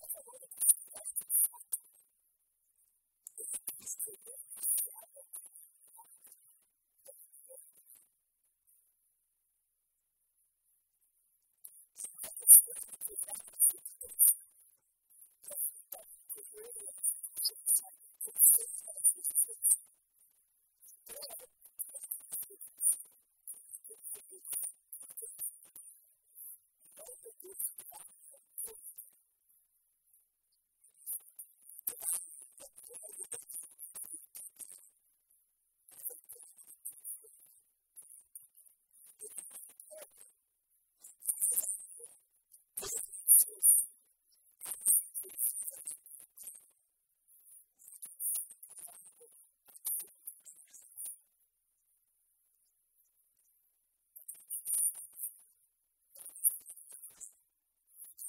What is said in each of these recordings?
Thank you.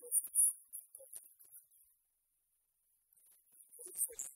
Thank you.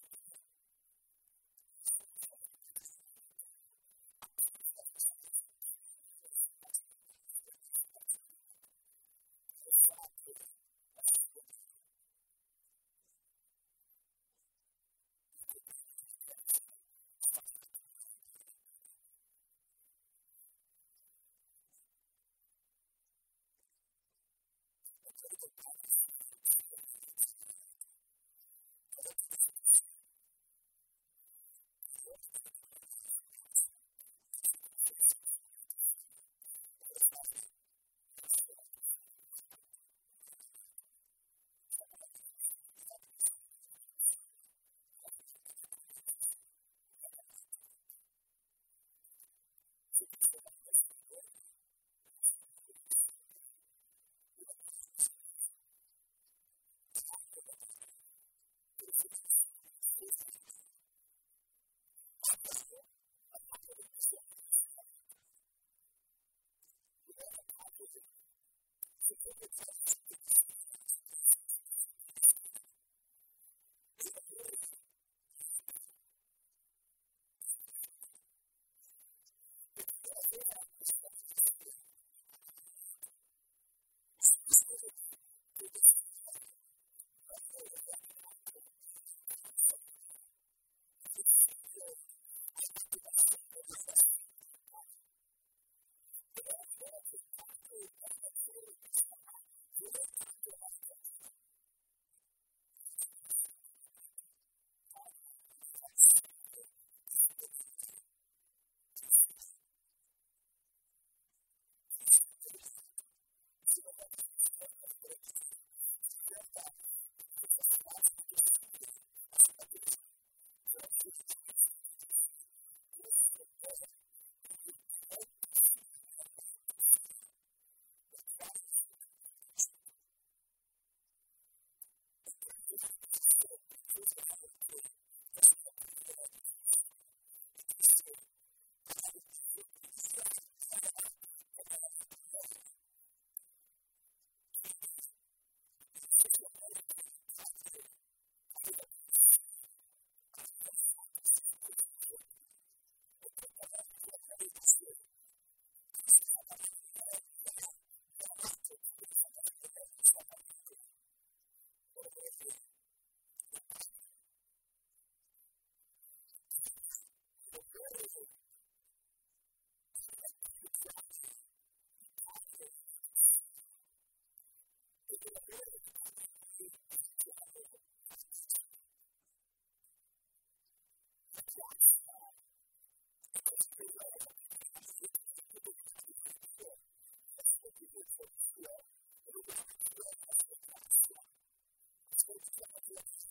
Yes.